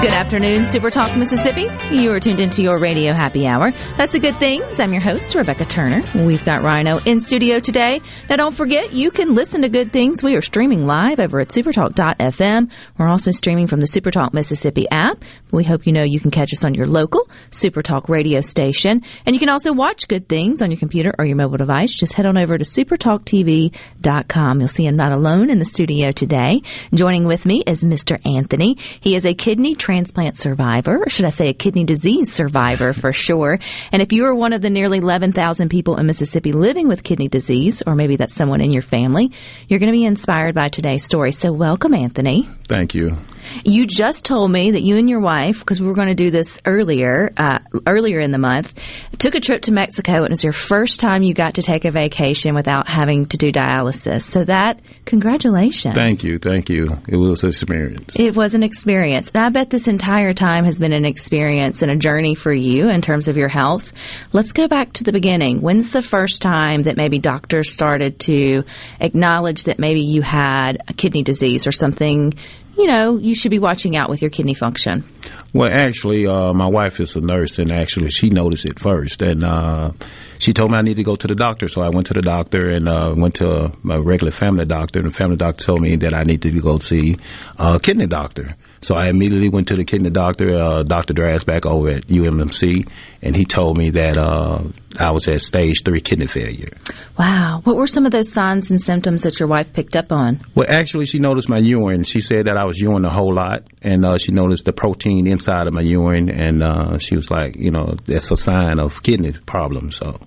Good afternoon, Super Talk Mississippi. You are tuned into your radio happy hour. That's the good things. I'm your host, Rebecca Turner. We've got Rhino in studio today. Now, don't forget, you can listen to good things. We are streaming live over at supertalk.fm. We're also streaming from the Supertalk Mississippi app. We hope you know you can catch us on your local Supertalk radio station. And you can also watch good things on your computer or your mobile device. Just head on over to supertalktv.com. You'll see I'm not alone in the studio today. Joining with me is Mr. Anthony. He is a kidney transplant survivor, or should I say a kidney disease survivor for sure. And if you are one of the nearly 11,000 people in Mississippi living with kidney disease, or maybe that's someone in your family, you're going to be inspired by today's story. So welcome, Anthony. Thank you. You just told me that you and your wife, because we were going to do this earlier, uh, earlier in the month, took a trip to Mexico. and It was your first time you got to take a vacation without having to do dialysis. So that, congratulations. Thank you. Thank you. It was an experience. It was an experience. And I bet this entire time has been an experience and a journey for you in terms of your health. Let's go back to the beginning. When's the first time that maybe doctors started to acknowledge that maybe you had a kidney disease or something, you know, you should be watching out with your kidney function? Well, actually, uh, my wife is a nurse, and actually, she noticed it first, and uh, she told me I need to go to the doctor. So I went to the doctor and uh, went to a regular family doctor, and the family doctor told me that I needed to go see a kidney doctor. So I immediately went to the kidney doctor, uh, Dr. Drasback over at UMMC, and he told me that uh, I was at stage three kidney failure. Wow. What were some of those signs and symptoms that your wife picked up on? Well, actually, she noticed my urine. She said that I was urine a whole lot, and uh, she noticed the protein inside of my urine, and uh, she was like, you know, that's a sign of kidney problems. So,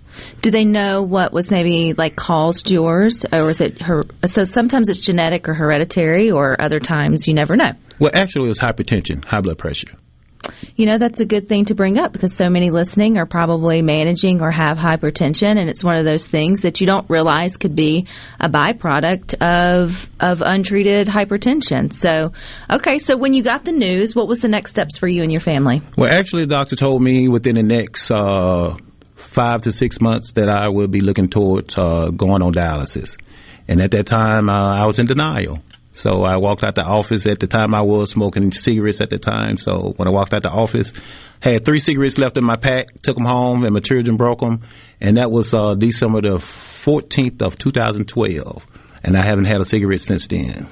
Do they know what was maybe like caused yours, or was it her? So sometimes it's genetic or hereditary, or other times you never know. well, actually, it was hypertension, high blood pressure. You know, that's a good thing to bring up because so many listening are probably managing or have hypertension, and it's one of those things that you don't realize could be a byproduct of of untreated hypertension. So, okay, so when you got the news, what was the next steps for you and your family? Well, actually, the doctor told me within the next uh, five to six months that I will be looking towards uh, going on dialysis. And at that time, uh, I was in denial. So I walked out the office. At the time, I was smoking cigarettes at the time. So when I walked out the office, had three cigarettes left in my pack, took them home, and my children broke them. And that was uh, December the 14th of 2012. And I haven't had a cigarette since then.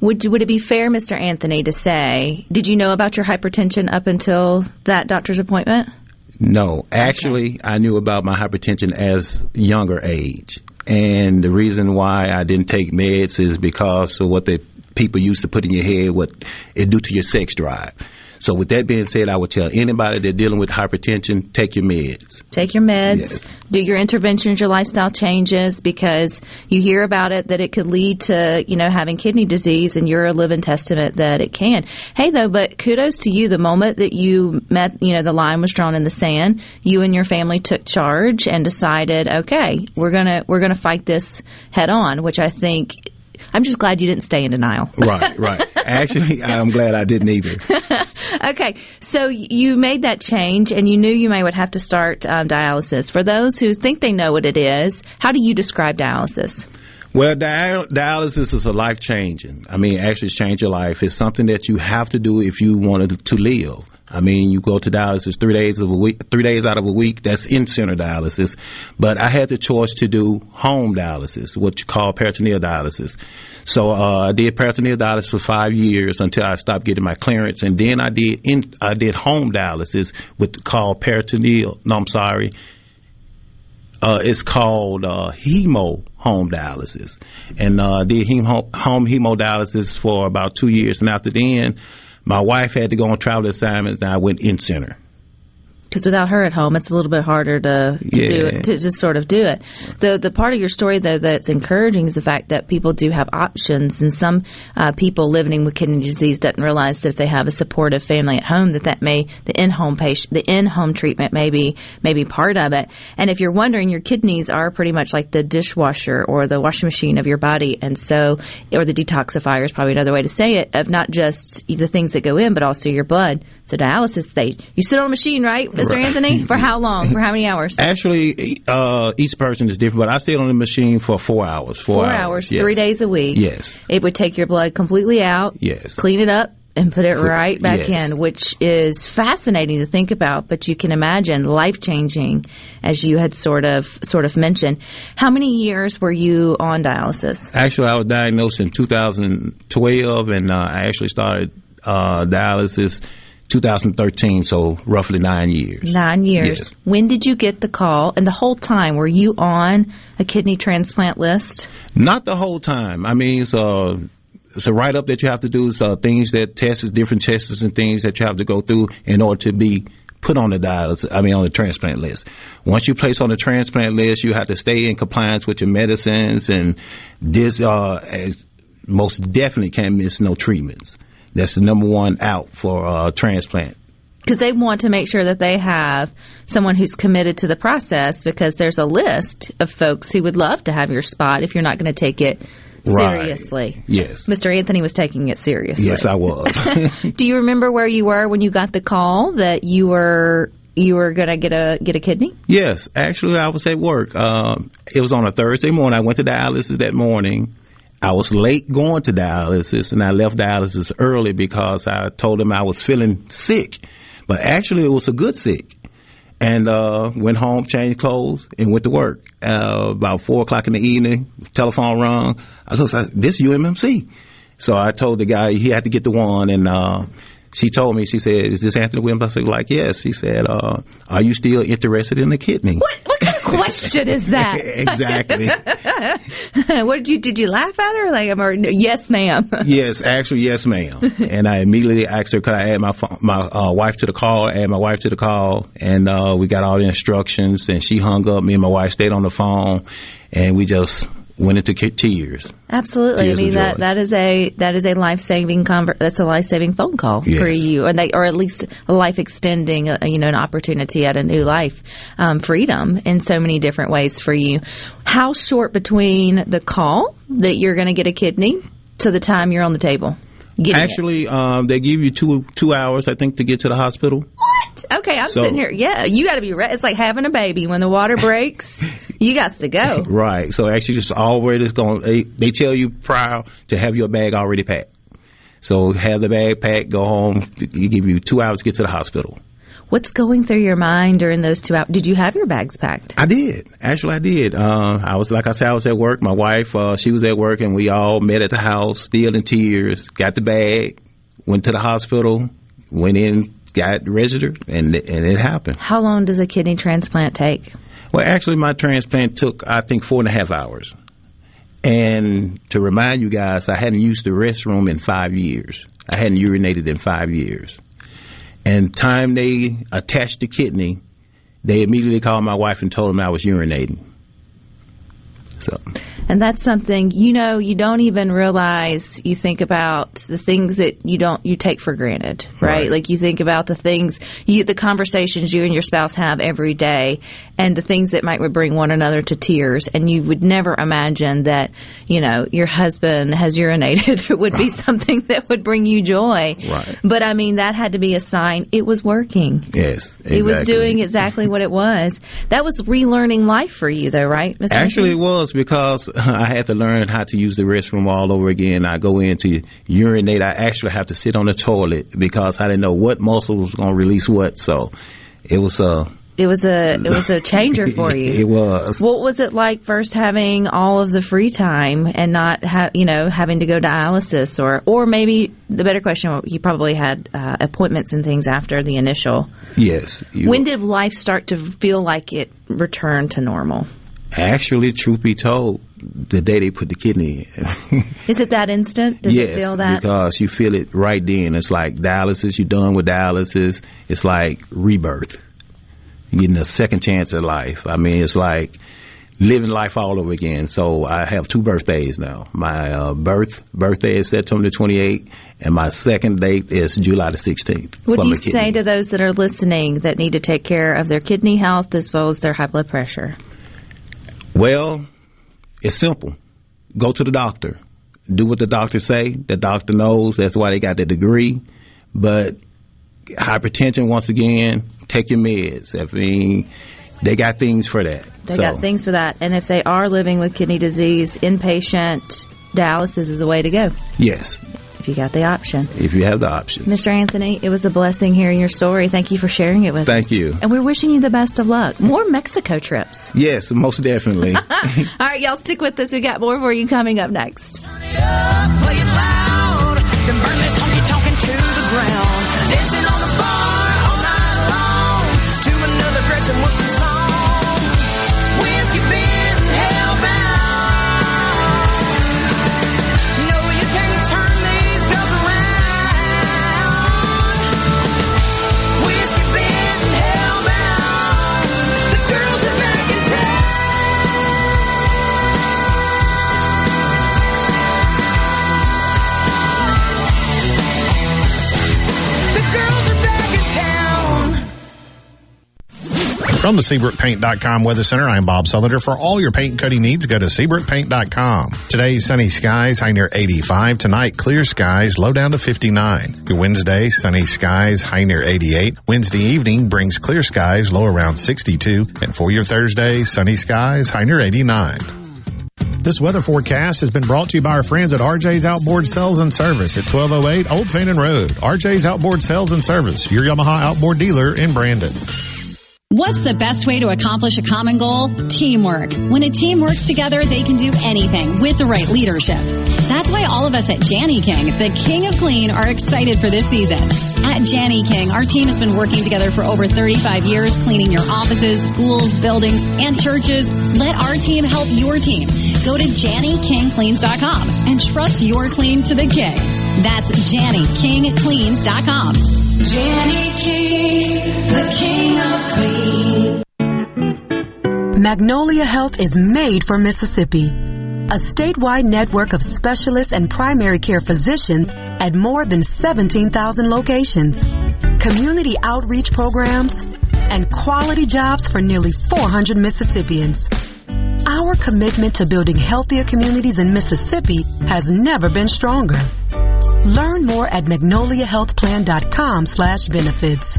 Would would it be fair, Mr. Anthony, to say, did you know about your hypertension up until that doctor's appointment? No, actually, I knew about my hypertension as younger age, and the reason why I didn't take meds is because of what the people used to put in your head, what it do to your sex drive. So, with that being said, I would tell anybody that's dealing with hypertension, take your meds. Take your meds, Yes. do your interventions, your lifestyle changes, because you hear about it that it could lead to, you know, having kidney disease, and you're a living testament that it can. Hey, though, but kudos to you. The moment that you met, you know, the line was drawn in the sand, you and your family took charge and decided, okay, we're gonna we're gonna fight this head on. Which I think, I'm just glad you didn't stay in denial. Right, right. actually, I'm glad I didn't either. Okay, so you made that change, and you knew you may would have to start um, dialysis. For those who think they know what it is, how do you describe dialysis? Well, dia- dialysis is a life changing. I mean, actually, it's change your life. It's something that you have to do if you wanted to live. I mean, you go to dialysis three days of a week, three days out of a week. That's in center dialysis. But I had the choice to do home dialysis, what you call peritoneal dialysis. So uh, I did peritoneal dialysis for five years until I stopped getting my clearance, and then I did in, I did home dialysis with called peritoneal. No, I'm sorry. Uh, it's called uh, hemo home dialysis, and uh, did hemo, home hemodialysis for about two years. And after then, my wife had to go on travel assignments, and I went in center. Because without her at home, it's a little bit harder to, to do it, to just sort of do it. The the part of your story though that's encouraging is the fact that people do have options, and some uh, people living with kidney disease doesn't realize that if they have a supportive family at home, that that may the in home patient, the in home treatment may be may be part of it. And if you're wondering, your kidneys are pretty much like the dishwasher or the washing machine of your body, and so or the detoxifier is probably another way to say it of not just the things that go in, but also your blood. So dialysis, they you sit on a machine, right, Mr. Right. Anthony? For how long? For how many hours? Actually, uh, each person is different, but I stayed on the machine for four hours. Four, Four hours, yes. three days a week. Yes. It would take your blood completely out. Yes. Clean it up and put it right back yes. in, which is fascinating to think about, but you can imagine life changing as you had sort of sort of mentioned. How many years were you on dialysis? Actually, I was diagnosed in 2012, and uh, I actually started uh, dialysis 2013, so roughly nine years. Nine years. Yes. When did you get the call? And the whole time, were you on a kidney transplant list? Not the whole time. I mean, it's a it's a write up that you have to do. It's uh, things that tests, different tests and things that you have to go through in order to be put on the dialysis. I mean, on the transplant list. Once you place on the transplant list, you have to stay in compliance with your medicines, and this uh, most definitely can't miss no treatments. That's the number one out for uh, transplant. because they want to make sure that they have someone who's committed to the process because there's a list of folks who would love to have your spot if you're not going to take it Right. seriously. Yes. Mr. Anthony was taking it seriously. Yes, I was. Do you remember where you were when you got the call that you were you were going to get a get a kidney? Yes, actually, I was at work. Um, it was on a Thursday morning. I went to dialysis that morning. I was late going to dialysis, and I left dialysis early because I told them I was feeling sick. But actually, it was a good sick. And uh, went home, changed clothes, and went to work. Uh, about four o'clock in the evening, telephone rung. I was like, "This UMMC." So I told the guy he had to get the one, and uh, she told me, she said, "Is this Anthony Williams?" I said, "Like, yes." She said, uh, "Are you still interested in the kidney?" What what question is that? exactly. what did you did you laugh at her like or yes ma'am? yes, actually, yes, ma'am. and I immediately asked her, could I add my my uh, wife to the call? Add my wife to the call, and uh, we got all the instructions. And she hung up. Me and my wife stayed on the phone, and we just went into two years. Absolutely. I mean that that is a that is a life saving conver- that's a life saving phone call for you, and they or at least a life extending, uh, you know, an opportunity at a new life, um, freedom in so many different ways for you. How short between the call that you're going to get a kidney to the time you're on the table? Actually, um, they give you two two hours, I think, to get to the hospital. What? Okay, I'm So- sitting here. Yeah, you got to be ready. It's like having a baby. When the water breaks, you got to go. Right. So actually, just already going. They, they tell you prior to have your bag already packed. So have the bag packed, go home. You give you two hours to get to the hospital. What's going through your mind during those two hours? Did you have your bags packed? I did. Actually, I did. Uh, I was, like I said, I was at work. My wife, uh, she was at work, and we all met at the house, still in tears. Got the bag, went to the hospital, went in, got registered, and and it happened. How long does a kidney transplant take? Well, actually, my transplant took, I think, four and a half hours. And to remind you guys, I hadn't used the restroom in five years. I hadn't urinated in five years. And time they attached the kidney, they immediately called my wife and told them I was urinating. So, And that's something, you know, you don't even realize you think about the things that you don't, you take for granted, right? Right. Like you think about the things, you, the conversations you and your spouse have every day and the things that might bring one another to tears. And you would never imagine that, you know, your husband has urinated would be something that would bring you joy. Right. But I mean, that had to be a sign it was working. yes. He was doing exactly what it was. That was relearning life for you, though, right? Mr. Actually, it was because I had to learn how to use the restroom all over again. I go in to urinate. I actually have to sit on the toilet because I didn't know what muscle was going to release what. So it was uh, it was a it was a changer for you. It was. What was it like first having all of the free time and not ha- you know having to go dialysis or or maybe the better question you probably had uh, appointments and things after the initial. Yes. When did life start to feel like it returned to normal? actually, truth be told, the day they put the kidney in. Is it that instant? Does yes, it feel that? because you feel it right then. It's like dialysis. You're done with dialysis. It's like rebirth. getting a second chance at life. I mean, it's like living life all over again. So I have two birthdays now. My uh, birth birthday is September 28th, and my second date is July the 16th. What do you say to those that are listening that need to take care of their kidney health as well as their high blood pressure? Well, it's simple. Go to the doctor. Do what the doctor say. The doctor knows. That's why they got the degree. But hypertension, once again, take your meds. I mean, they got things for that. They So, got things for that. And if they are living with kidney disease, inpatient dialysis is the way to go Yes, if you got the option. if you have the option. Mr. Anthony, it was a blessing hearing your story. Thank you for sharing it with us. Thank you. And we're wishing you the best of luck. More Mexico trips. Yes, most definitely. All right, y'all stick with us. We got more for you coming up next. Play it loud, then burn this honky tonk into the ground. Dancing on the bar all night long to another Gretchen Wilson From the SeabrookPaint.com Weather Center, I'm Bob Sullender. For all your paint and coating needs, go to SeabrookPaint.com. Today, sunny skies, high near 85. Tonight, clear skies, low down to 59. Your Wednesday, sunny skies, high near 88. Wednesday evening brings clear skies, low around 62. And for your Thursday, sunny skies, high near 89. This weather forecast has been brought to you by our friends at RJ's Outboard Sales and Service at 1208 Old Fannin Road. RJ's Outboard Sales and Service, your Yamaha outboard dealer in Brandon. What's the best way to accomplish a common goal? Teamwork. When a team works together, they can do anything with the right leadership. That's why all of us at Jani-King, the king of clean, are excited for this season. At Jani-King, our team has been working together for over 35 years, cleaning your offices, schools, buildings, and churches. Let our team help your team. Go to JaniKingCleans.com and trust your clean to the king. That's JaniKingCleans.com. Magnolia Health is made for Mississippi. A statewide network of specialists and primary care physicians at more than 17,000 locations. Community outreach programs and quality jobs for nearly 400 Mississippians. Our commitment to building healthier communities in Mississippi has never been stronger. Learn more at magnoliahealthplan.com slash benefits.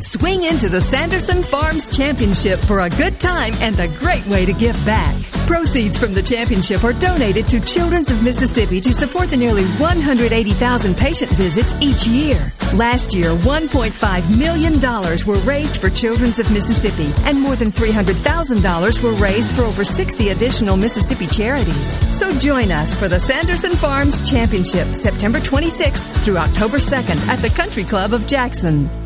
Swing into the Sanderson Farms Championship for a good time and a great way to give back. Proceeds from the championship are donated to Children's of Mississippi to support the nearly 180,000 patient visits each year. Last year, $1.5 million were raised for Children's of Mississippi, and more than $300,000 were raised for over 60 additional Mississippi charities. So join us for the Sanderson Farms Championship, September 26th through October 2nd at the Country Club of Jackson.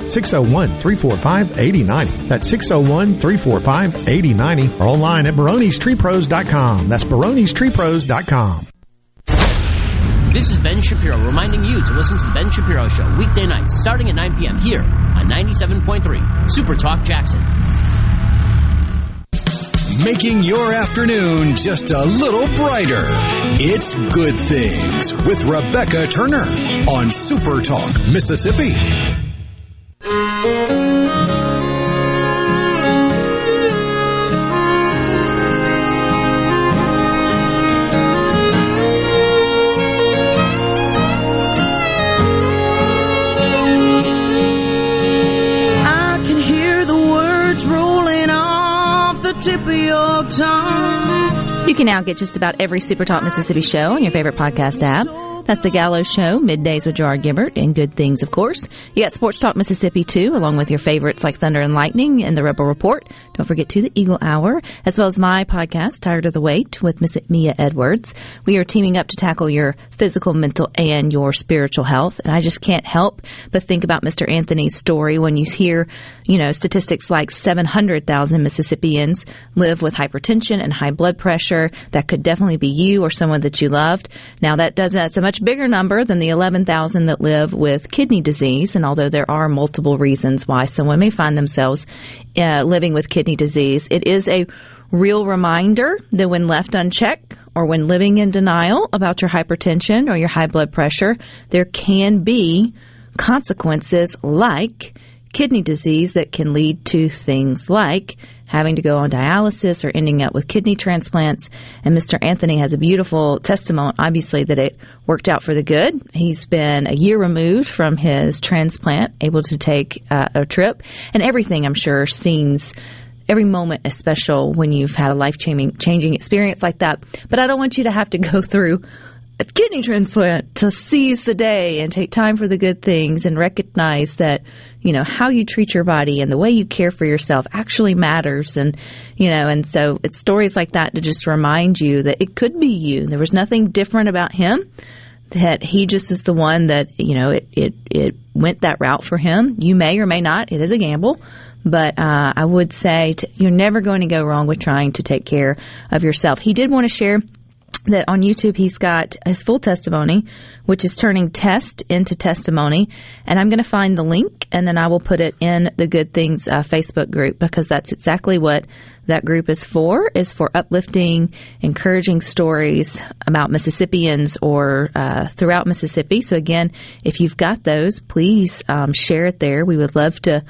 601-345-8090. 601-345-8090. That's 601-345-8090 or online at baronestreepros.com. That's baronestreepros.com. This is Ben Shapiro reminding you to listen to The Ben Shapiro Show weekday nights starting at 9 p.m. here on 97.3 Super Talk Jackson. Making your afternoon just a little brighter. It's Good Things with Rebecca Turner on Super Talk, Mississippi. You can now get just about every Super Talk Mississippi show on your favorite podcast app. That's the Gallo Show, middays with Gerard Gibbert, and good things, of course. You got Sports Talk Mississippi too, along with your favorites like Thunder and Lightning and the Rebel Report. Don't forget to the Eagle Hour, as well as my podcast, Tired of the Wait, with Miss Mia Edwards. We are teaming up to tackle your physical, mental, and your spiritual health. And I just can't help but think about Mr. Anthony's story when you hear, you know, statistics like 700,000 Mississippians live with hypertension and high blood pressure. That could definitely be you or someone that you loved. Now that does that's a much bigger number than the 11,000 that live with kidney disease. And although there are multiple reasons why someone may find themselves uh, living with kidney disease, it is a real reminder that when left unchecked or when living in denial about your hypertension or your high blood pressure, there can be consequences like kidney disease that can lead to things like having to go on dialysis or ending up with kidney transplants. And Mr. Anthony has a beautiful testimony, obviously, that it worked out for the good. He's been a year removed from his transplant, able to take uh, a trip, and everything, I'm sure, seems every moment is special when you've had a life changing experience like that. But I don't want you to have to go through a kidney transplant to seize the day and take time for the good things and recognize that you know how you treat your body and the way you care for yourself actually matters. And you know and so it's stories like that to just remind you that it could be you. There was nothing different about him that he just is the one that you know it it, it went that route for him. You may or may not. It is a gamble. But uh, I would say to, you're never going to go wrong with trying to take care of yourself. He did want to share that on YouTube he's got his full testimony, which is turning test into testimony. And I'm going to find the link and then I will put it in the Good Things uh, Facebook group because that's exactly what that group is for, is for uplifting, encouraging stories about Mississippians or uh, throughout Mississippi. So again, if you've got those, please um, share it there. We would love to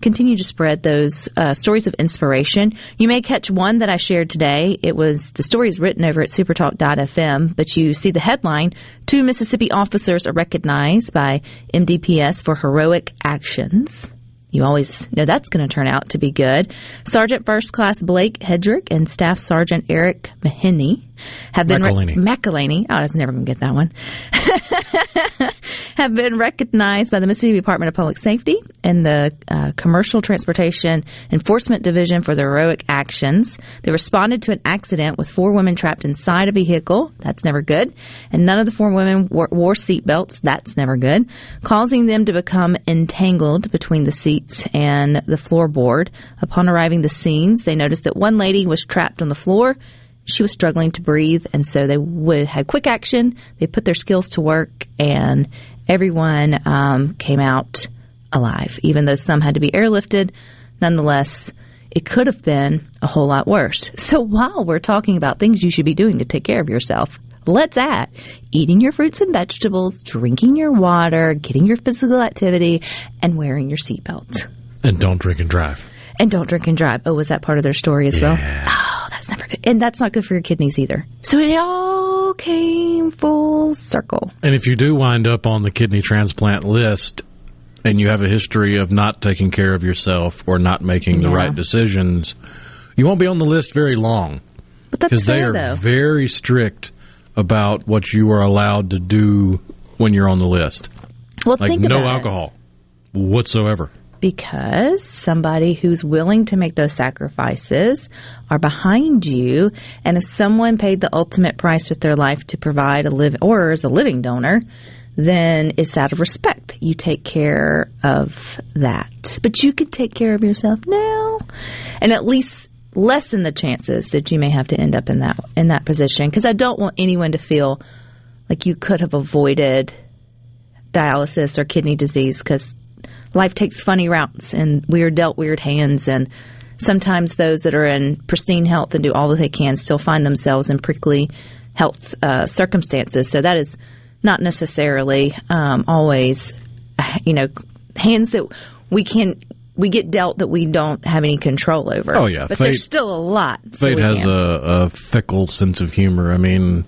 continue to spread those uh, stories of inspiration. You may catch one that I shared today. It was the story is written over at supertalk.fm, but you see the headline Two Mississippi officers are recognized by MDPS for heroic actions. You always know that's going to turn out to be good. Sergeant First Class Blake Hedrick and Staff Sergeant Eric Mahiney have been McElhaney. McElhaney. Oh, I was never going to get that one. have been recognized by the Mississippi Department of Public Safety and the uh, Commercial Transportation Enforcement Division for their heroic actions. They responded to an accident with four women trapped inside a vehicle. That's never good. And none of the four women wore, wore seat belts. That's never good. Causing them to become entangled between the seats and the floorboard. Upon arriving the scenes, they noticed that one lady was trapped on the floor she was struggling to breathe, and so they would had quick action. They put their skills to work, and everyone um, came out alive. Even though some had to be airlifted, nonetheless, it could have been a whole lot worse. So while we're talking about things you should be doing to take care of yourself, let's add eating your fruits and vegetables, drinking your water, getting your physical activity, and wearing your seatbelt. And don't drink and drive. And don't drink and drive. Oh, was that part of their story as well? That's never good. And that's not good for your kidneys either. So it all came full circle. And if you do wind up on the kidney transplant list and you have a history of not taking care of yourself or not making the right decisions, you won't be on the list very long. But that's Because they are though. very strict about what you are allowed to do when you're on the list. Well, like no it. alcohol whatsoever. Because somebody who's willing to make those sacrifices are behind you. And if someone paid the ultimate price with their life to provide a live or as a living donor then it's out of respect that you take care of that. But you can take care of yourself now. And at least lessen the chances that you may have to end up in that in that position. Because I don't want anyone to feel like you could have avoided dialysis or kidney disease because life takes funny routes and we are dealt weird hands and sometimes those that are in pristine health and do all that they can still find themselves in prickly health uh, circumstances so that is not necessarily um, always you know hands that we can we get dealt that we don't have any control over Oh, yeah. but Fate- there's still a lot Fate has a, a fickle sense of humor. I mean,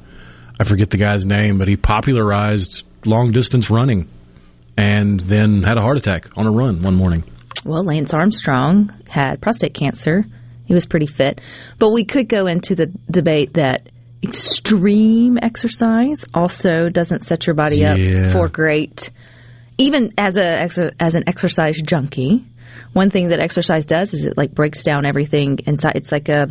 I forget the guy's name, but he popularized long distance running and then had a heart attack on a run one morning. Well, Lance Armstrong had prostate cancer He was pretty fit. But we could go into the debate that extreme exercise also doesn't set your body Yeah. up for great even as a as an exercise junkie. One thing that exercise does is it like breaks down everything inside. It's like a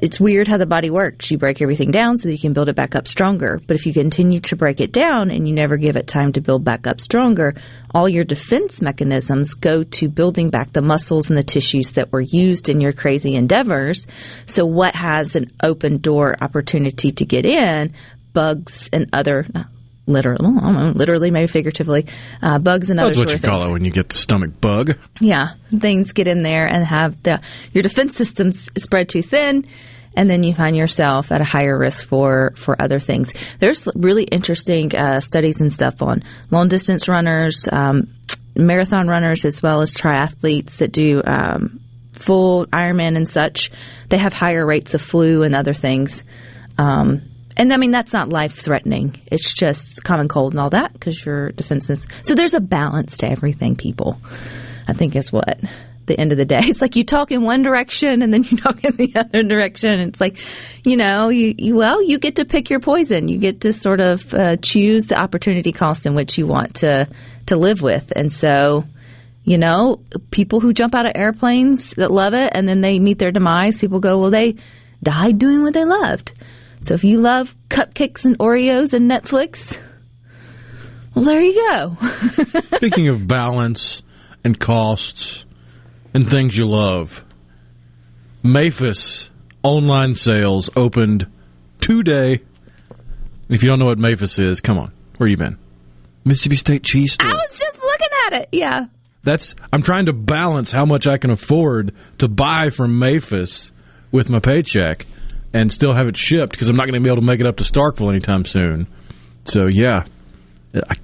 it's weird how the body works. You break everything down so that you can build it back up stronger. But if you continue to break it down and you never give it time to build back up stronger, all your defense mechanisms go to building back the muscles and the tissues that were used in your crazy endeavors. So what has an open door opportunity to get in? Bugs and other literally, well, I don't know, literally, maybe figuratively, uh, bugs and other That's what you of call things. it when you get the stomach bug. Yeah, things get in there and have the your defense systems spread too thin, and then you find yourself at a higher risk for for other things. There's really interesting uh, studies and stuff on long distance runners, um, marathon runners, as well as triathletes that do um, full Ironman and such. They have higher rates of flu and other things. Um, and I mean, that's not life threatening. It's just common cold and all that because your defenses. So there's a balance to everything, people. I think is what the end of the day. It's like you talk in one direction and then you talk in the other direction. It's like, you know, you, you well, you get to pick your poison. You get to sort of uh, choose the opportunity cost in which you want to to live with. And so, you know, people who jump out of airplanes that love it and then they meet their demise, people go, well, they died doing what they loved. So if you love cupcakes and Oreos and Netflix, well, there you go. Speaking of balance and costs and things you love, MAFES online sales opened today. If you don't know what MAFES is, come on, where you been? Mississippi State Cheese Store. I was just looking at it. Yeah. That's I'm trying to balance how much I can afford to buy from MAFES with my paycheck and still have it shipped because I'm not going to be able to make it up to Starkville anytime soon. So yeah, I,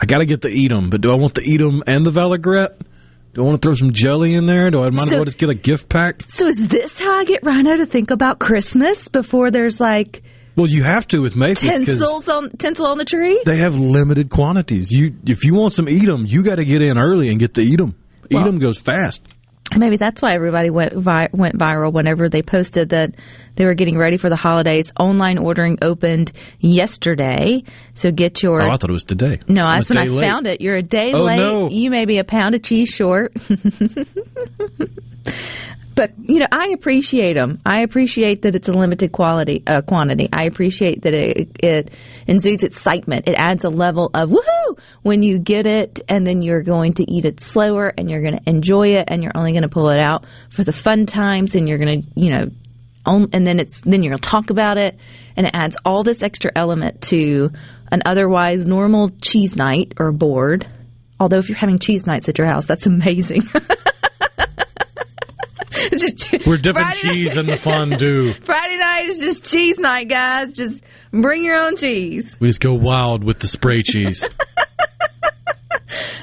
I got to get the 'em, but do I want the 'em and the vinaigrette? Do I want to throw some jelly in there? Do I as So- well just get a gift pack? So is this how I get Rhino to think about Christmas before there's like Well, you have to with because tinsels on tinsel on the tree? they have limited quantities. You if you want some 'em, you got to get in early and get the. Edam Well- goes fast. Maybe that's why everybody went vi- went viral whenever they posted that they were getting ready for the holidays. Online ordering opened yesterday, so get your. Oh, I thought it was today. no, I'm that's when I late. found it. You're a day Oh, late. no. You may be a pound of cheese short. but you know, I appreciate them. I appreciate that it's a limited quality uh, quantity. I appreciate that it it exudes excitement. It adds a level of woohoo when you get it, and then you're going to eat it slower, and you're going to enjoy it, and you're only going to pull it out for the fun times, and you're going to you know. On, and then it's then to talk about it, and it adds all this extra element to an otherwise normal cheese night or board. Although if you're having cheese nights at your house, that's amazing. Just- We're dipping Friday cheese night- in the fondue. Friday night is just cheese night, guys. Just bring your own cheese. We just go wild with the spray cheese.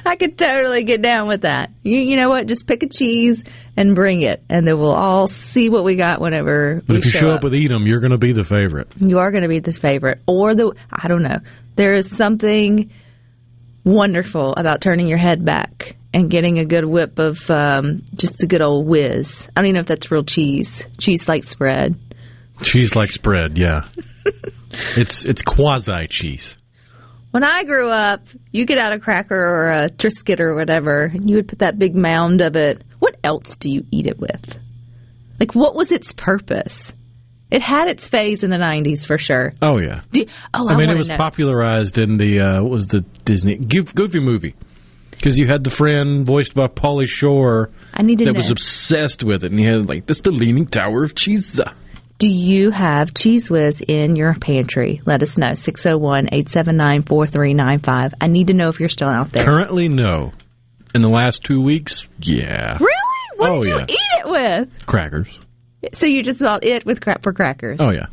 I could totally get down with that. You, you know what? Just pick a cheese and bring it, and then we'll all see what we got whenever But if you show up with Edam, you're going to be the favorite. You are going to be the favorite, or the I don't know. There is something wonderful about turning your head back and getting a good whip of um, just a good old whiz. I don't even know if that's real cheese, cheese like spread. Cheese like spread, yeah. it's it's quasi cheese. When I grew up, you get out a cracker or a Triscuit or whatever, and you would put that big mound of it. What else do you eat it with? Like, what was its purpose? It had its phase in the '90s for sure. Oh yeah. Do, oh, I, I mean, it was know. popularized in the uh, what was the Disney Goofy movie because you had the friend voiced by Pauly Shore I need to that know. was obsessed with it, and he had like this the Leaning Tower of Cheese. Do you have Cheez Whiz in your pantry? Let us know. 601 879 4395. I need to know if you're still out there. Currently, no. In the last two weeks, yeah, Really? What Oh, did you yeah. eat it with? crackers. So you just bought it with crap for crackers. Oh yeah,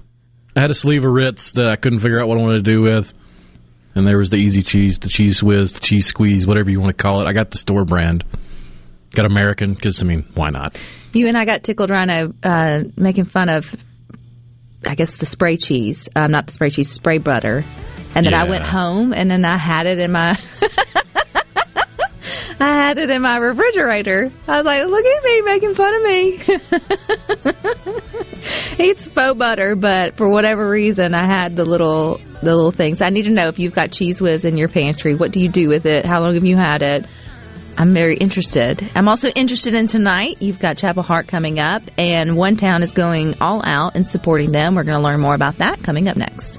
I had a sleeve of Ritz that I couldn't figure out what I wanted to do with, and there was the easy cheese, the Cheez Whiz, the cheese squeeze, whatever you want to call it. I got the store brand. Got American because I mean, why not? You and I got tickled rhino uh, making fun of, I guess, the spray cheese. Um, not the spray cheese, spray butter. And then I went home and then I had it in my. I had it in my refrigerator. I was like, look at me making fun of me. it's faux butter, but for whatever reason, I had the little the little things. I need to know if you've got Cheez Whiz in your pantry. What do you do with it? How long have you had it? I'm very interested. I'm also interested in tonight. You've got Chapel Hart coming up, and One Town is going all out and supporting them. We're going to learn more about that coming up next.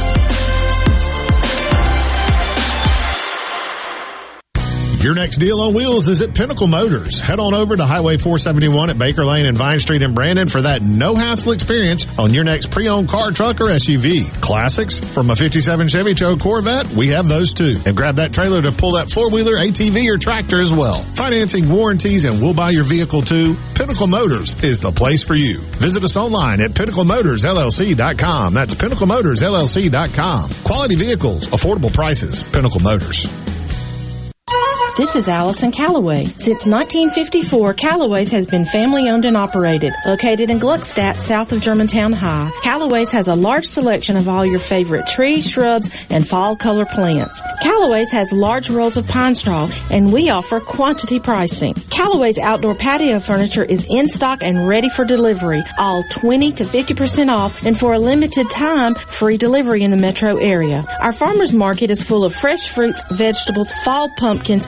Your next deal on wheels is at Pinnacle Motors. Head on over to Highway 471 at Baker Lane and Vine Street in Brandon for that no hassle experience on your next pre-owned car, truck, or SUV. Classics from a 57 Chevy to a Corvette, we have those too. And grab that trailer to pull that four-wheeler, ATV, or tractor as well. Financing, warranties, and we'll buy your vehicle too. Pinnacle Motors is the place for you. Visit us online at pinnaclemotorsllc.com. That's pinnaclemotorsllc.com. Quality vehicles, affordable prices, Pinnacle Motors. This is Allison Callaway. Since 1954, Callaway's has been family owned and operated. Located in Gluckstadt, south of Germantown High, Callaway's has a large selection of all your favorite trees, shrubs, and fall color plants. Callaway's has large rolls of pine straw, and we offer quantity pricing. Callaway's outdoor patio furniture is in stock and ready for delivery, all 20 to 50% off, and for a limited time, free delivery in the metro area. Our farmers market is full of fresh fruits, vegetables, fall pumpkins,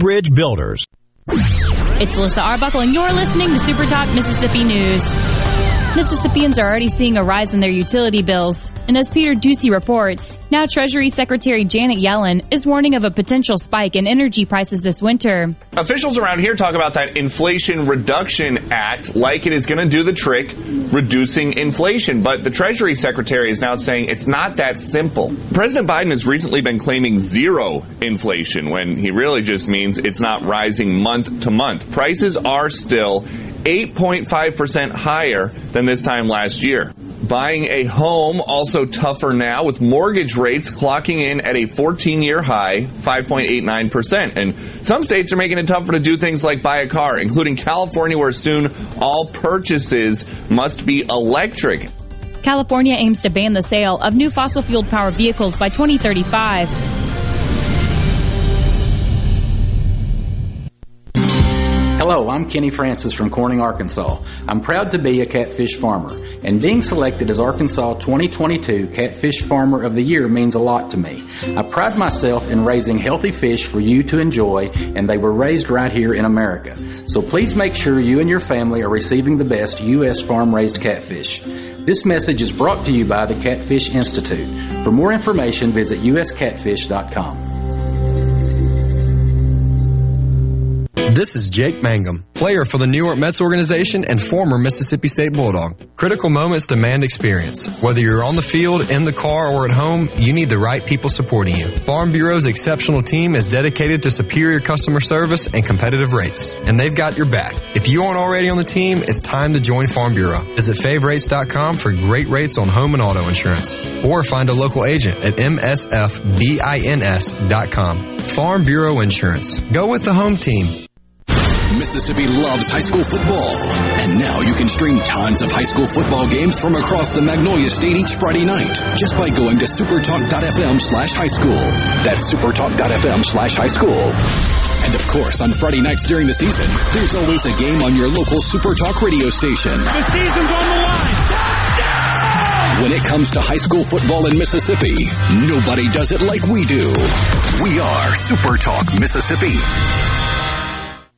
Bridge Builders. It's Alyssa Arbuckle, and you're listening to Super Talk Mississippi News. Mississippians are already seeing a rise in their utility bills. And as Peter Doocy reports, now Treasury Secretary Janet Yellen is warning of a potential spike in energy prices this winter. Officials around here talk about that Inflation Reduction Act like it is going to do the trick, reducing inflation. But the Treasury Secretary is now saying it's not that simple. President Biden has recently been claiming zero inflation when he really just means it's not rising month to month. Prices are still 8.5% higher than this time last year. Buying a home also tougher now with mortgage rates clocking in at a 14 year high, 5.89%. And some states are making it tougher to do things like buy a car, including California where soon all purchases must be electric. California aims to ban the sale of new fossil fueled powered vehicles by 2035. Hello, I'm Kenny Francis from Corning, Arkansas. I'm proud to be a catfish farmer, and being selected as Arkansas 2022 Catfish Farmer of the Year means a lot to me. I pride myself in raising healthy fish for you to enjoy, and they were raised right here in America. So please make sure you and your family are receiving the best U.S. farm raised catfish. This message is brought to you by the Catfish Institute. For more information, visit uscatfish.com. This is Jake Mangum, player for the New York Mets organization and former Mississippi State Bulldog. Critical moments demand experience. Whether you're on the field, in the car, or at home, you need the right people supporting you. Farm Bureau's exceptional team is dedicated to superior customer service and competitive rates, and they've got your back. If you aren't already on the team, it's time to join Farm Bureau. Visit favrates.com for great rates on home and auto insurance, or find a local agent at msfbins.com. Farm Bureau Insurance. Go with the home team. Mississippi loves high school football. And now you can stream tons of high school football games from across the Magnolia State each Friday night just by going to supertalk.fm slash high school. That's supertalk.fm slash high school. And of course, on Friday nights during the season, there's always a game on your local Super Talk radio station. The season's on the line. When it comes to high school football in Mississippi, nobody does it like we do. We are Super Talk Mississippi.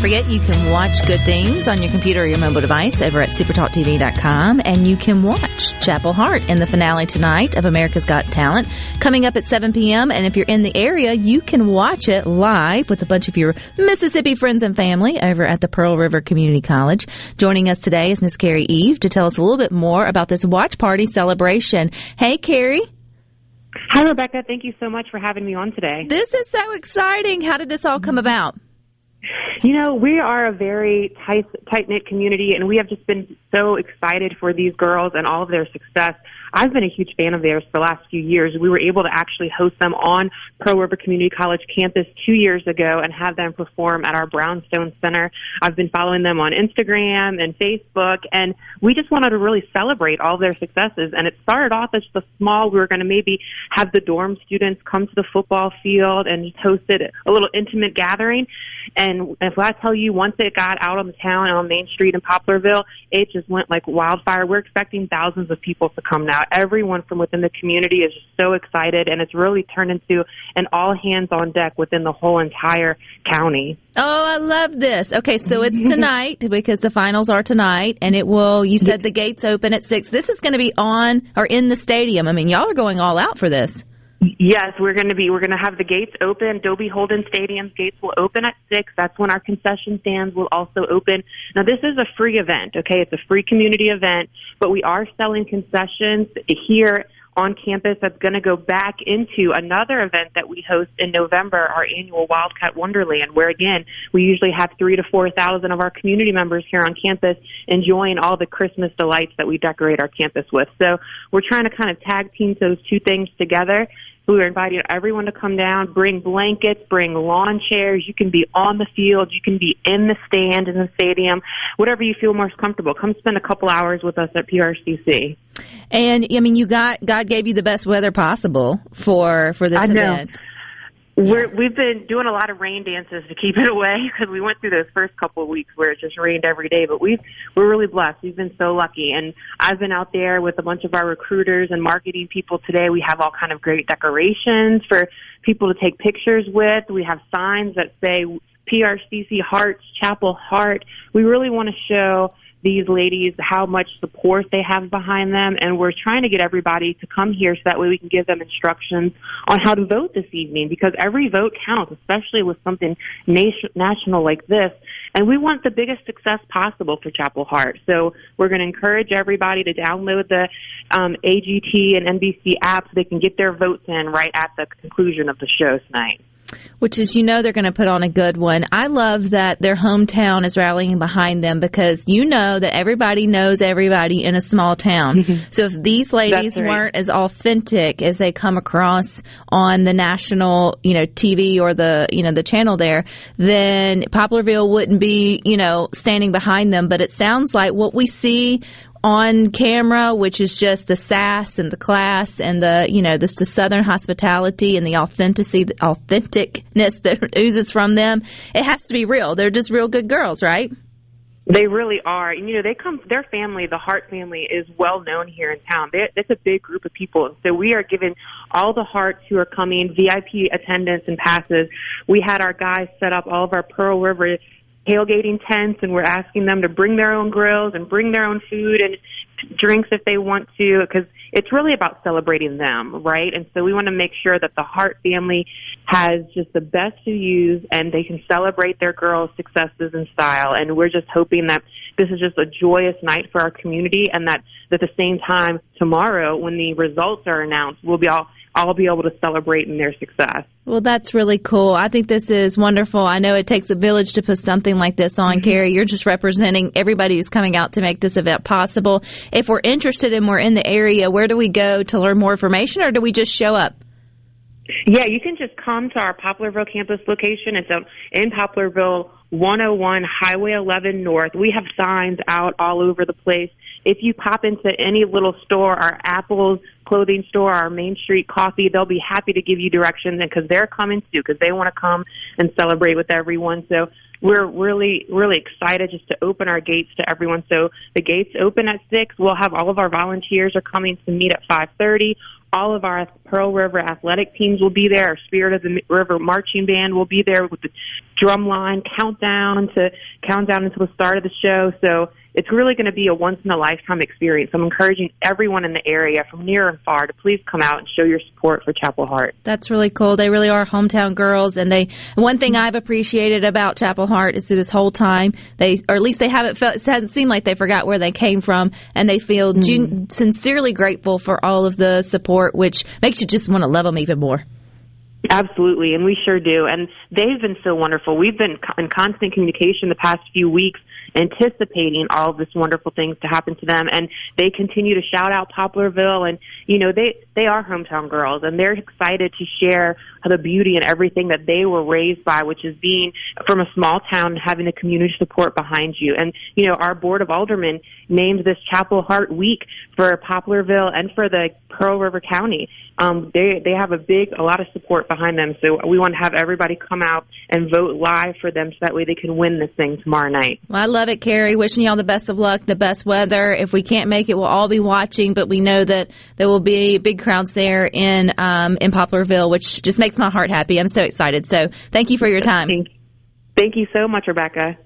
Don't forget, you can watch good things on your computer or your mobile device over at supertalktv.com, and you can watch Chapel Hart in the finale tonight of America's Got Talent coming up at 7 p.m. And if you're in the area, you can watch it live with a bunch of your Mississippi friends and family over at the Pearl River Community College. Joining us today is Miss Carrie Eve to tell us a little bit more about this watch party celebration. Hey, Carrie. Hi, Rebecca. Thank you so much for having me on today. This is so exciting. How did this all come about? You know, we are a very tight, tight knit community, and we have just been so excited for these girls and all of their success. I've been a huge fan of theirs for the last few years. We were able to actually host them on Pearl River Community College campus two years ago and have them perform at our Brownstone Center. I've been following them on Instagram and Facebook, and we just wanted to really celebrate all their successes. And it started off as a small, we were going to maybe have the dorm students come to the football field and just hosted a little intimate gathering. And if I tell you, once it got out on the town on Main Street in Poplarville, it just went like wildfire. We're expecting thousands of people to come now. Everyone from within the community is just so excited, and it's really turned into an all hands on deck within the whole entire county. Oh, I love this. Okay, so it's tonight because the finals are tonight, and it will. You said the gates open at six. This is going to be on or in the stadium. I mean, y'all are going all out for this. Yes, we're going to be. We're going to have the gates open. Dobie Holden Stadium's gates will open at six. That's when our concession stands will also open. Now, this is a free event. Okay, it's a free community event, but we are selling concessions here on campus. That's going to go back into another event that we host in November, our annual Wildcat Wonderland, where again we usually have three to four thousand of our community members here on campus enjoying all the Christmas delights that we decorate our campus with. So we're trying to kind of tag team those two things together. We are inviting everyone to come down, bring blankets, bring lawn chairs. You can be on the field, you can be in the stand in the stadium, whatever you feel most comfortable. Come spend a couple hours with us at PRCC. And I mean, you got God gave you the best weather possible for for this event. We're, we've been doing a lot of rain dances to keep it away because we went through those first couple of weeks where it just rained every day. But we've we're really blessed. We've been so lucky, and I've been out there with a bunch of our recruiters and marketing people today. We have all kind of great decorations for people to take pictures with. We have signs that say PRCC Hearts Chapel Hart. We really want to show these ladies how much support they have behind them. And we're trying to get everybody to come here so that way we can give them instructions on how to vote this evening because every vote counts especially with something nation- national like this. And we want the biggest success possible for Chapel Hart. So we're going to encourage everybody to download the um, AGT and NBC app so they can get their votes in right at the conclusion of the show tonight which is you know they're going to put on a good one. I love that their hometown is rallying behind them because you know that everybody knows everybody in a small town. So if these ladies right. weren't as authentic as they come across on the national, you know, TV or the, you know, the channel there, then Poplarville wouldn't be, you know, standing behind them. But it sounds like what we see on camera, which is just the sass and the class and the, you know, this the southern hospitality and the authenticity, the authenticness that oozes from them. It has to be real. They're just real good girls, right? They really are. And, you know, they come, their family, the Hart family, is well known here in town. They, it's a big group of people. And so we are giving all the Harts who are coming VIP attendance and passes. We had our guys set up all of our Pearl River tailgating tents and we're asking them to bring their own grills and bring their own food and drinks if they want to because it's really about celebrating them, right? And so we want to make sure that the Hart family has just the best to use and they can celebrate their girls' successes in style. And we're just hoping that this is just a joyous night for our community and that at the same time tomorrow when the results are announced, we'll be all all be able to celebrate in their success. Well, that's really cool. I think this is wonderful. I know it takes a village to put something like this on, Carrie. You're just representing everybody who's coming out to make this event possible. If we're interested and we're in the area, where do we go to learn more information or do we just show up? Yeah, you can just come to our Poplarville campus location. It's um, in Poplarville, 101 Highway 11 North. We have signs out all over the place. If you pop into any little store, our Apple's clothing store, our Main Street Coffee, they'll be happy to give you directions because they're coming too because they want to come and celebrate with everyone. So we're really, really excited just to open our gates to everyone. So the gates open at six. We'll have all of our volunteers are coming to meet at five thirty. All of our Pearl River athletic teams will be there. Our Spirit of the River marching band will be there with the drum line countdown to countdown until the start of the show. So it's really going to be a once in a lifetime experience. I'm encouraging everyone in the area from near and far to please come out and show your support for Chapel Hart. That's really cool. They really are hometown girls, and they. One thing I've appreciated about Chapel Hart is through this whole time they, or at least they haven't felt. It hasn't seemed like they forgot where they came from, and they feel mm-hmm. gen- sincerely grateful for all of the support, which makes you just want to love them even more. Absolutely, and we sure do. And they've been so wonderful. We've been in constant communication the past few weeks, anticipating all of this wonderful things to happen to them. And they continue to shout out Poplarville, and you know they they are hometown girls, and they're excited to share the beauty and everything that they were raised by, which is being from a small town having the community support behind you. And you know our board of aldermen named this Chapel Hart Week for Poplarville and for the Pearl River County. Um, they they have a big a lot of support behind them. So we want to have everybody come out and vote live for them, so that way they can win this thing tomorrow night. Well, I love it, Carrie. Wishing y'all the best of luck, the best weather. If we can't make it, we'll all be watching. But we know that there will be big crowds there in um, in Poplarville, which just makes my heart happy. I'm so excited. So thank you for your time. Thank you so much, Rebecca.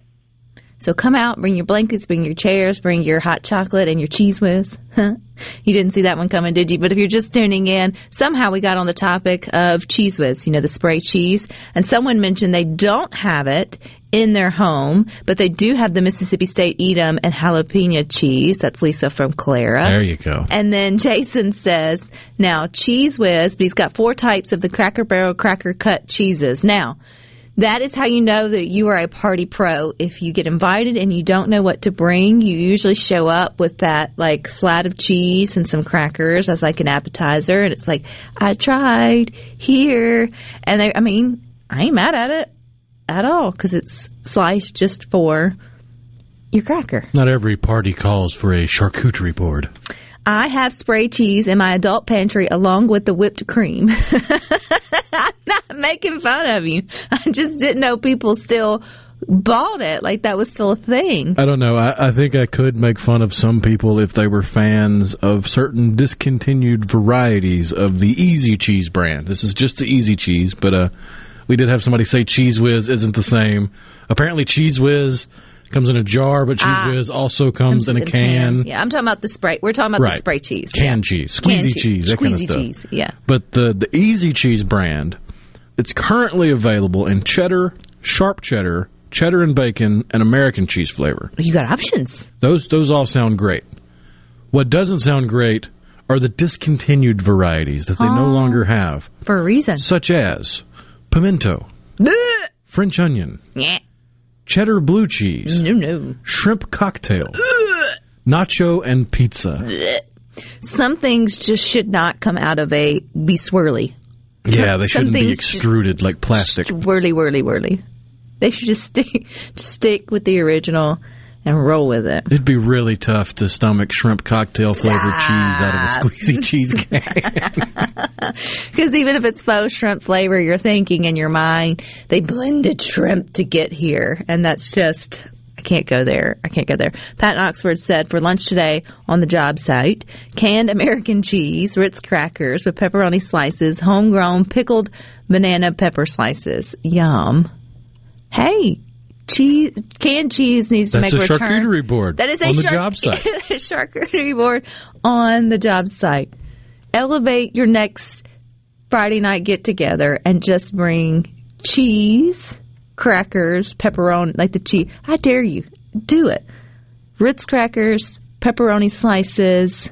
So come out, bring your blankets, bring your chairs, bring your hot chocolate and your Cheez Whiz. you didn't see that one coming, did you? But if you're just tuning in, somehow we got on the topic of Cheez Whiz, you know, the spray cheese. And someone mentioned they don't have it in their home, but they do have the Mississippi State Edam and jalapeno cheese. That's Lisa from Clara. There you go. And then Jason says, now cheese whiz, but he's got four types of the Cracker Barrel cracker cut cheeses. Now, that is how you know that you are a party pro. If you get invited and you don't know what to bring, you usually show up with that like slat of cheese and some crackers as like an appetizer. And it's like, I tried here. And they, I mean, I ain't mad at it at all because it's sliced just for your cracker. Not every party calls for a charcuterie board. I have spray cheese in my adult pantry along with the whipped cream. I'm not making fun of you. I just didn't know people still bought it. Like that was still a thing. I don't know. I, I think I could make fun of some people if they were fans of certain discontinued varieties of the Easy Cheese brand. This is just the Easy Cheese, but uh, we did have somebody say Cheez Whiz isn't the same. Apparently, Cheez Whiz comes in a jar, but Cheez Ah. Whiz also comes, in a the can. Yeah, I'm talking about the Sprite. We're talking about the Right. spray cheese. Canned Yeah. cheese, squeezy Canned cheese, that kind of squeezy stuff. cheese. Yeah. But the the Easy Cheese brand, it's currently available in cheddar, sharp cheddar, cheddar and bacon, and American cheese flavor. You got options. Those those all sound great. What doesn't sound great are the discontinued varieties that they no Oh. longer have, For a reason. such as pimento, French onion, Yeah. Cheddar blue cheese, No, no. shrimp cocktail, nacho and pizza. Some things just should not come out of a be swirly. Yeah, they shouldn't be extruded like plastic. Whirly, whirly, whirly. They should just stick, just stick with the original and roll with it. It'd be really tough to stomach shrimp cocktail flavored cheese out of a squeezy cheese can. Because even if it's faux shrimp flavor, you're thinking in your mind, they blended shrimp to get here. And that's just, I can't go there. I can't go there. Pat Oxford said for lunch today on the job site, canned American cheese, Ritz crackers with pepperoni slices, homegrown pickled banana pepper slices. Yum. Hey, cheese, canned cheese needs to make a return. charcuterie board That is a on the char- job site. a charcuterie board on the job site. Elevate your next Friday night get together and just bring cheese, crackers, pepperoni, like the cheese. I dare you, do it. Ritz crackers, pepperoni slices,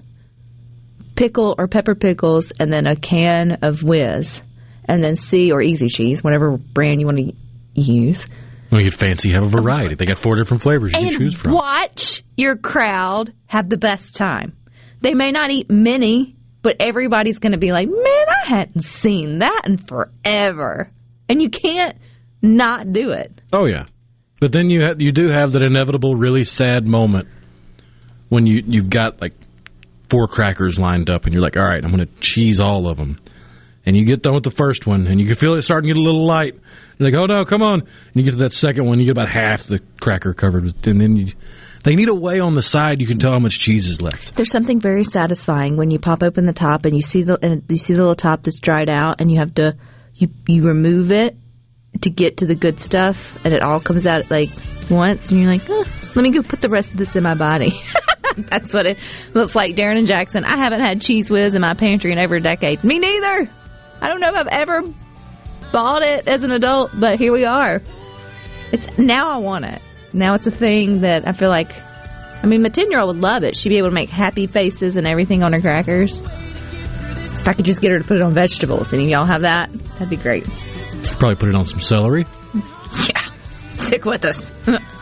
pickle or pepper pickles, and then a can of Whiz, and then C or Easy Cheese, whatever brand you want to use. Well, you fancy have a variety. They got four different flavors you can choose from. watch your crowd have the best time. They may not eat many, but everybody's going to be like, man, I hadn't seen that in forever. And you can't not do it. Oh yeah, but then you ha- you do have that inevitable really sad moment when you you've got like four crackers lined up and you're like, all right, I'm going to cheese all of them, and you get done with the first one and you can feel it starting to get a little light. You're like, oh no, come on! And you get to that second one, you get about half the cracker covered, with, and then you. They need a way on the side you can tell how much cheese is left. There's something very satisfying when you pop open the top and you see the and you see the little top that's dried out and you have to you you remove it to get to the good stuff and it all comes out like once and you're like, oh, let me go put the rest of this in my body. that's what it looks like. Darren and Jackson. I haven't had Cheez Whiz in my pantry in over a decade. Me neither. I don't know if I've ever bought it as an adult, but here we are. It's now I want it. Now it's a thing that I feel like. I mean, my ten year old would love it. She'd be able to make happy faces and everything on her crackers. If I could just get her to put it on vegetables, and y'all have that, that'd be great. Probably put it on some celery. Yeah, stick with us.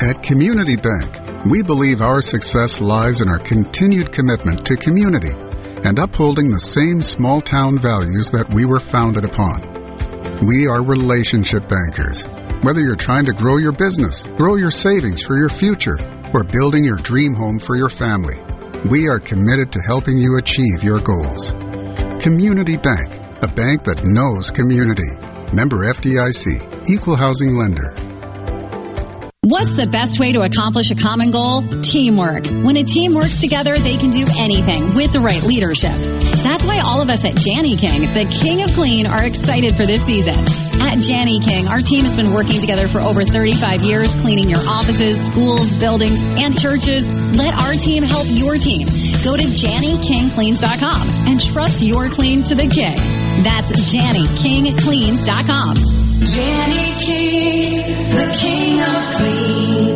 At Community Bank, we believe our success lies in our continued commitment to community and upholding the same small town values that we were founded upon. We are relationship bankers. Whether you're trying to grow your business, grow your savings for your future, or building your dream home for your family, we are committed to helping you achieve your goals. Community Bank, a bank that knows community. Member FDIC, Equal Housing Lender. What's the best way to accomplish a common goal? Teamwork. When a team works together, they can do anything with the right leadership. That's why all of us at Jani-King, the king of clean, are excited for this season. At Jani-King, our team has been working together for over 35 years, cleaning your offices, schools, buildings, and churches. Let our team help your team. Go to JaniKingCleans.com and trust your clean to the king. That's JaniKingCleans.com. Jani-King, the king of clean.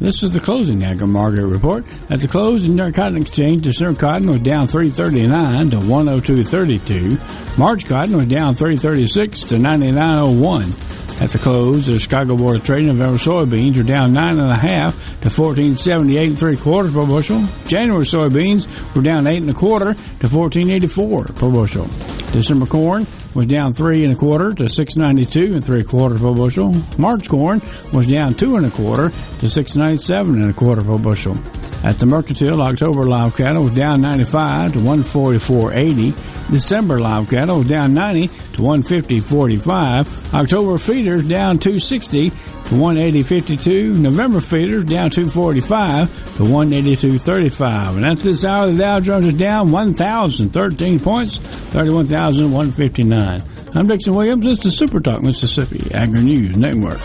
This is the closing agri market report. At the close, the New York Cotton Exchange, December cotton was down 339 to 102.32. March cotton was down 336 to 99.01. At the close, the Chicago Board of Trade November soybeans were down nine and a half to 14.78 and three quarters per bushel. January soybeans were down eight and a quarter to 14.84 per bushel. December corn was down three and a quarter to 6.92 and three quarters per bushel. March corn was down two and a quarter to 6.97 and a quarter per bushel. At the Mercantile, October live cattle was down 95 to 144.80. December live cattle was down 90 to 150.45. October feeders down 260 to 180.52. November feeders down 245 to 182.35. And that's this hour. The Dow Jones is down 1,013 points, 31,159. I'm Dixon Williams. This is Super Talk Mississippi Agri News Network.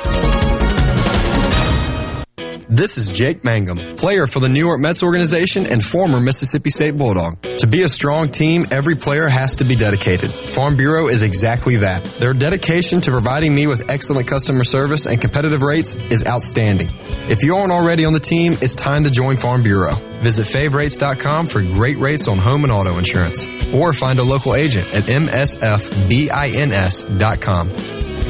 This is Jake Mangum, player for the New York Mets organization and former Mississippi State Bulldog. To be a strong team, every player has to be dedicated. Farm Bureau is exactly that. Their dedication to providing me with excellent customer service and competitive rates is outstanding. If you aren't already on the team, it's time to join Farm Bureau. Visit favrates.com for great rates on home and auto insurance. Or find a local agent at msfbins.com.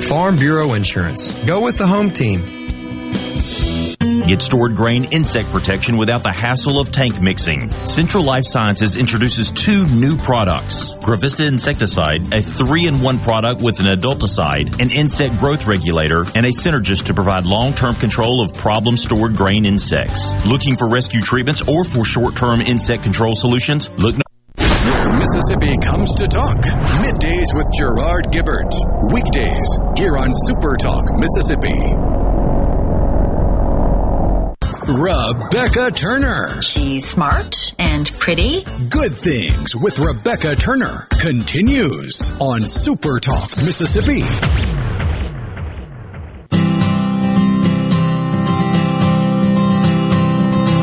Farm Bureau Insurance. Go with the home team. Get stored grain insect protection without the hassle of tank mixing. Central Life Sciences introduces two new products. Gravista insecticide, a three-in-one product with an adulticide, an insect growth regulator, and a synergist to provide long-term control of problem stored grain insects. Looking for rescue treatments or for short-term insect control solutions? Look no Where Mississippi comes to talk. Middays with Gerard Gibert. Weekdays here on Super Talk Mississippi. Rebecca Turner. She's smart and pretty. Good Things with Rebecca Turner continues on Super Talk Mississippi.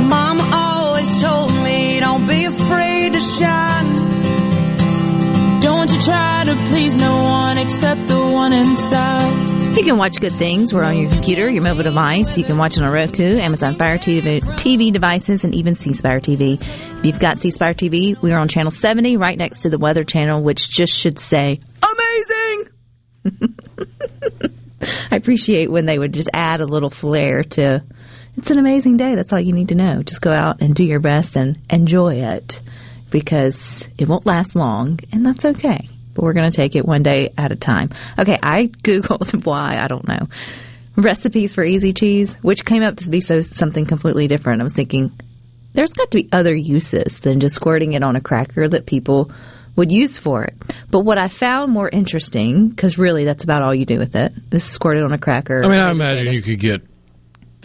Mama always told me, don't be afraid to shine. Don't you try to please no one except the one inside. You can watch good things. We're on your computer, your mobile device. You can watch it on Roku, Amazon Fire TV, TV devices, and even C Spire TV. If you've got C Spire TV, we are on channel 70, right next to the Weather Channel, which just should say amazing. I appreciate when they would just add a little flair to. It's an amazing day. That's all you need to know. Just go out and do your best and enjoy it because it won't last long, and that's okay but we're going to take it one day at a time. Okay, I googled why I don't know recipes for easy cheese, which came up to be so something completely different. I was thinking there's got to be other uses than just squirting it on a cracker that people would use for it. But what I found more interesting, because really that's about all you do with it, is squirt it on a cracker. I mean, I imagine you could get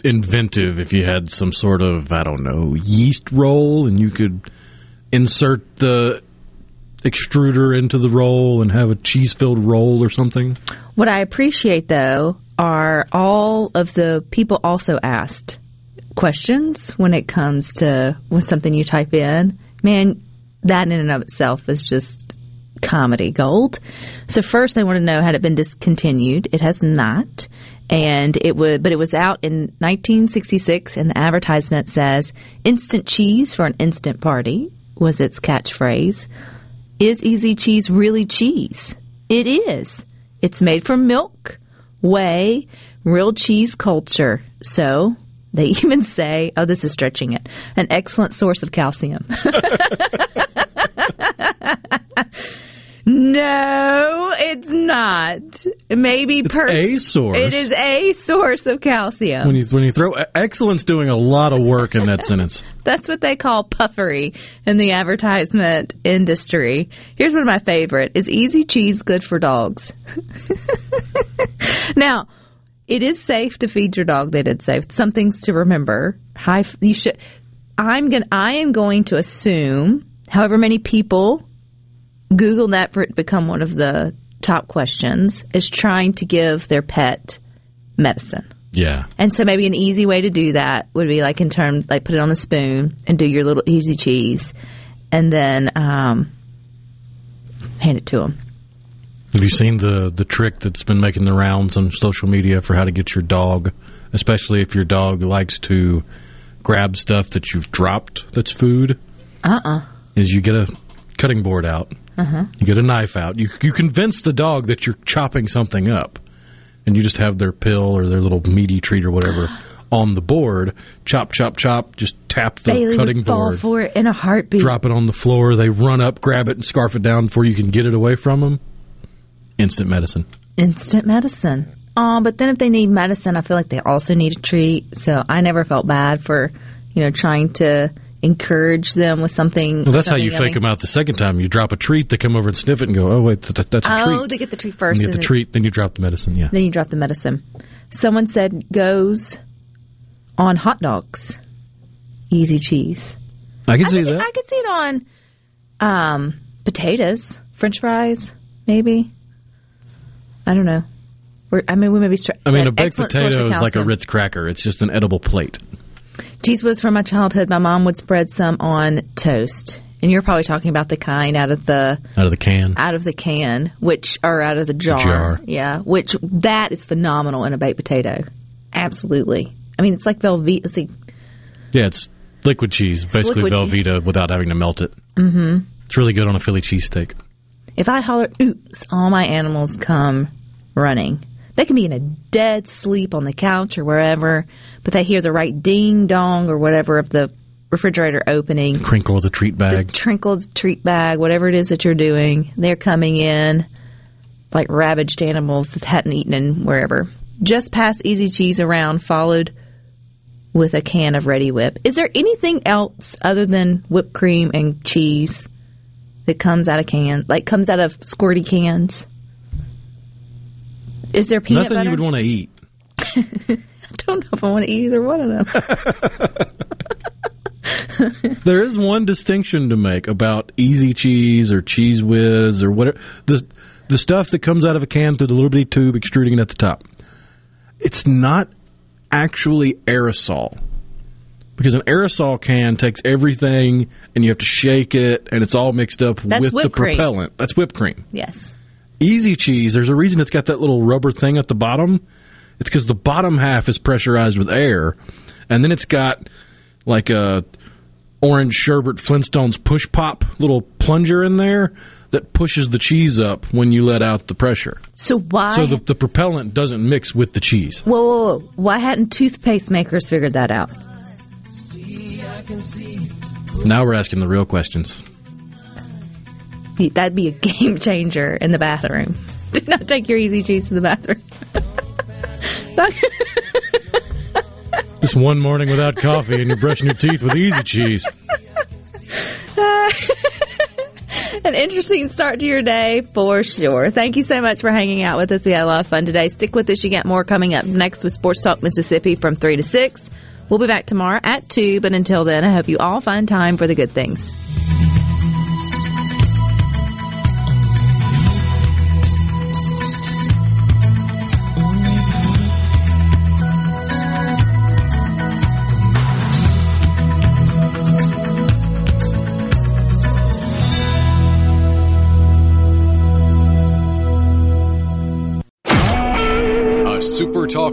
inventive if you had some sort of I don't know yeast roll, and you could insert the extruder into the roll and have a cheese filled roll or something. What I appreciate though are all of the people also asked questions when it comes to when something you type in. Man, that in and of itself is just comedy gold. So first they want to know had it been discontinued. It has not. And it would, but it was out in 1966 and the advertisement says instant cheese for an instant party was its catchphrase. Is easy cheese really cheese? It is. It's made from milk, whey, real cheese culture. So they even say, oh, this is stretching it, an excellent source of calcium. no, it's not. Maybe It's per- a source. It is a source of calcium. When you when you throw excellence, doing a lot of work in that sentence. That's what they call puffery in the advertisement industry. Here's one of my favorite. Is easy cheese good for dogs? now, it is safe to feed your dog. They did say some things to remember. High, you should. I'm going. I am going to assume, however many people Google that for it to become one of the top questions, is trying to give their pet medicine. Yeah. And so maybe an easy way to do that would be like in terms, like put it on a spoon and do your little easy cheese and then um, hand it to them. Have you seen the the trick that's been making the rounds on social media for how to get your dog, especially if your dog likes to grab stuff that you've dropped that's food? Uh uh Is you get a cutting board out, Uh huh. you get a knife out, you you convince the dog that you're chopping something up, and you just have their pill or their little meaty treat or whatever on the board. Chop, chop, chop. Just tap the Bailey cutting would fall board. for it in a heartbeat. drop it on the floor. They run up, grab it, and scarf it down before you can get it away from them. Instant medicine. Instant medicine. Oh, but then if they need medicine, I feel like they also need a treat. So I never felt bad for, you know, trying to encourage them with something. Well, that's how you fake them out the second time. You drop a treat, they come over and sniff it and go, "Oh wait, th- th- that's a treat." Oh, they get the treat And first. you get the then- treat, then you drop the medicine. Yeah. Then you drop the medicine. Someone said goes on hot dogs. Easy cheese. I can see could, that. I could see it on um, potatoes, French fries, maybe. I don't know. We're, I mean, we may be. Stra- I mean, a baked potato is like a. Ritz cracker. It's just an edible plate. Cheez Whiz from my childhood. My mom would spread some on toast, and you're probably talking about the kind out of the Out of the can. out of the can, which or out of the jar. Jar. Yeah, which that is phenomenal in a baked potato. Absolutely. I mean, it's like Velveeta. It's like, Yeah, it's liquid cheese, basically liquid- Velveeta without having to melt it. Mm-hmm. It's really good on a Philly cheesesteak. If I holler, oops, all my animals come running. They can be in a dead sleep on the couch or wherever, but they hear the right ding dong or whatever of the refrigerator opening. Crinkle of the treat bag. The trickled treat bag, whatever it is that you're doing, they're coming in like ravaged animals that hadn't eaten in wherever. Just pass Easy Cheese around, followed with a can of Reddi-wip. Is there anything else other than whipped cream and cheese that comes out of cans, like comes out of squirty cans? Is there peanut Nothing butter? you would want to eat. I don't know if I want to eat either one of them. there is one distinction to make about easy cheese or Cheez Whiz or whatever the the stuff that comes out of a can through the little bitty tube extruding it at the top. It's not actually aerosol. Because an aerosol can takes everything and you have to shake it and it's all mixed up That's with the cream. propellant. That's whipped cream. yes. Easy cheese, there's a reason it's got that little rubber thing at the bottom. It's because the bottom half is pressurized with air, and then it's got like a orange sherbet Flintstones push pop little plunger in there that pushes the cheese up when you let out the pressure. So why? So the, the propellant doesn't mix with the cheese. Whoa, whoa, whoa. Why hadn't toothpaste makers figured that out? Now we're asking the real questions. That'd be a game changer in the bathroom. Do not take your easy cheese to the bathroom. Just one morning without coffee and you're brushing your teeth with easy cheese. An interesting start to your day for sure. Thank you so much for hanging out with us. We had a lot of fun today. Stick with us. You get more coming up next with Sports Talk Mississippi from 3 to 6. We'll be back tomorrow at 2, but until then, I hope you all find time for the good things.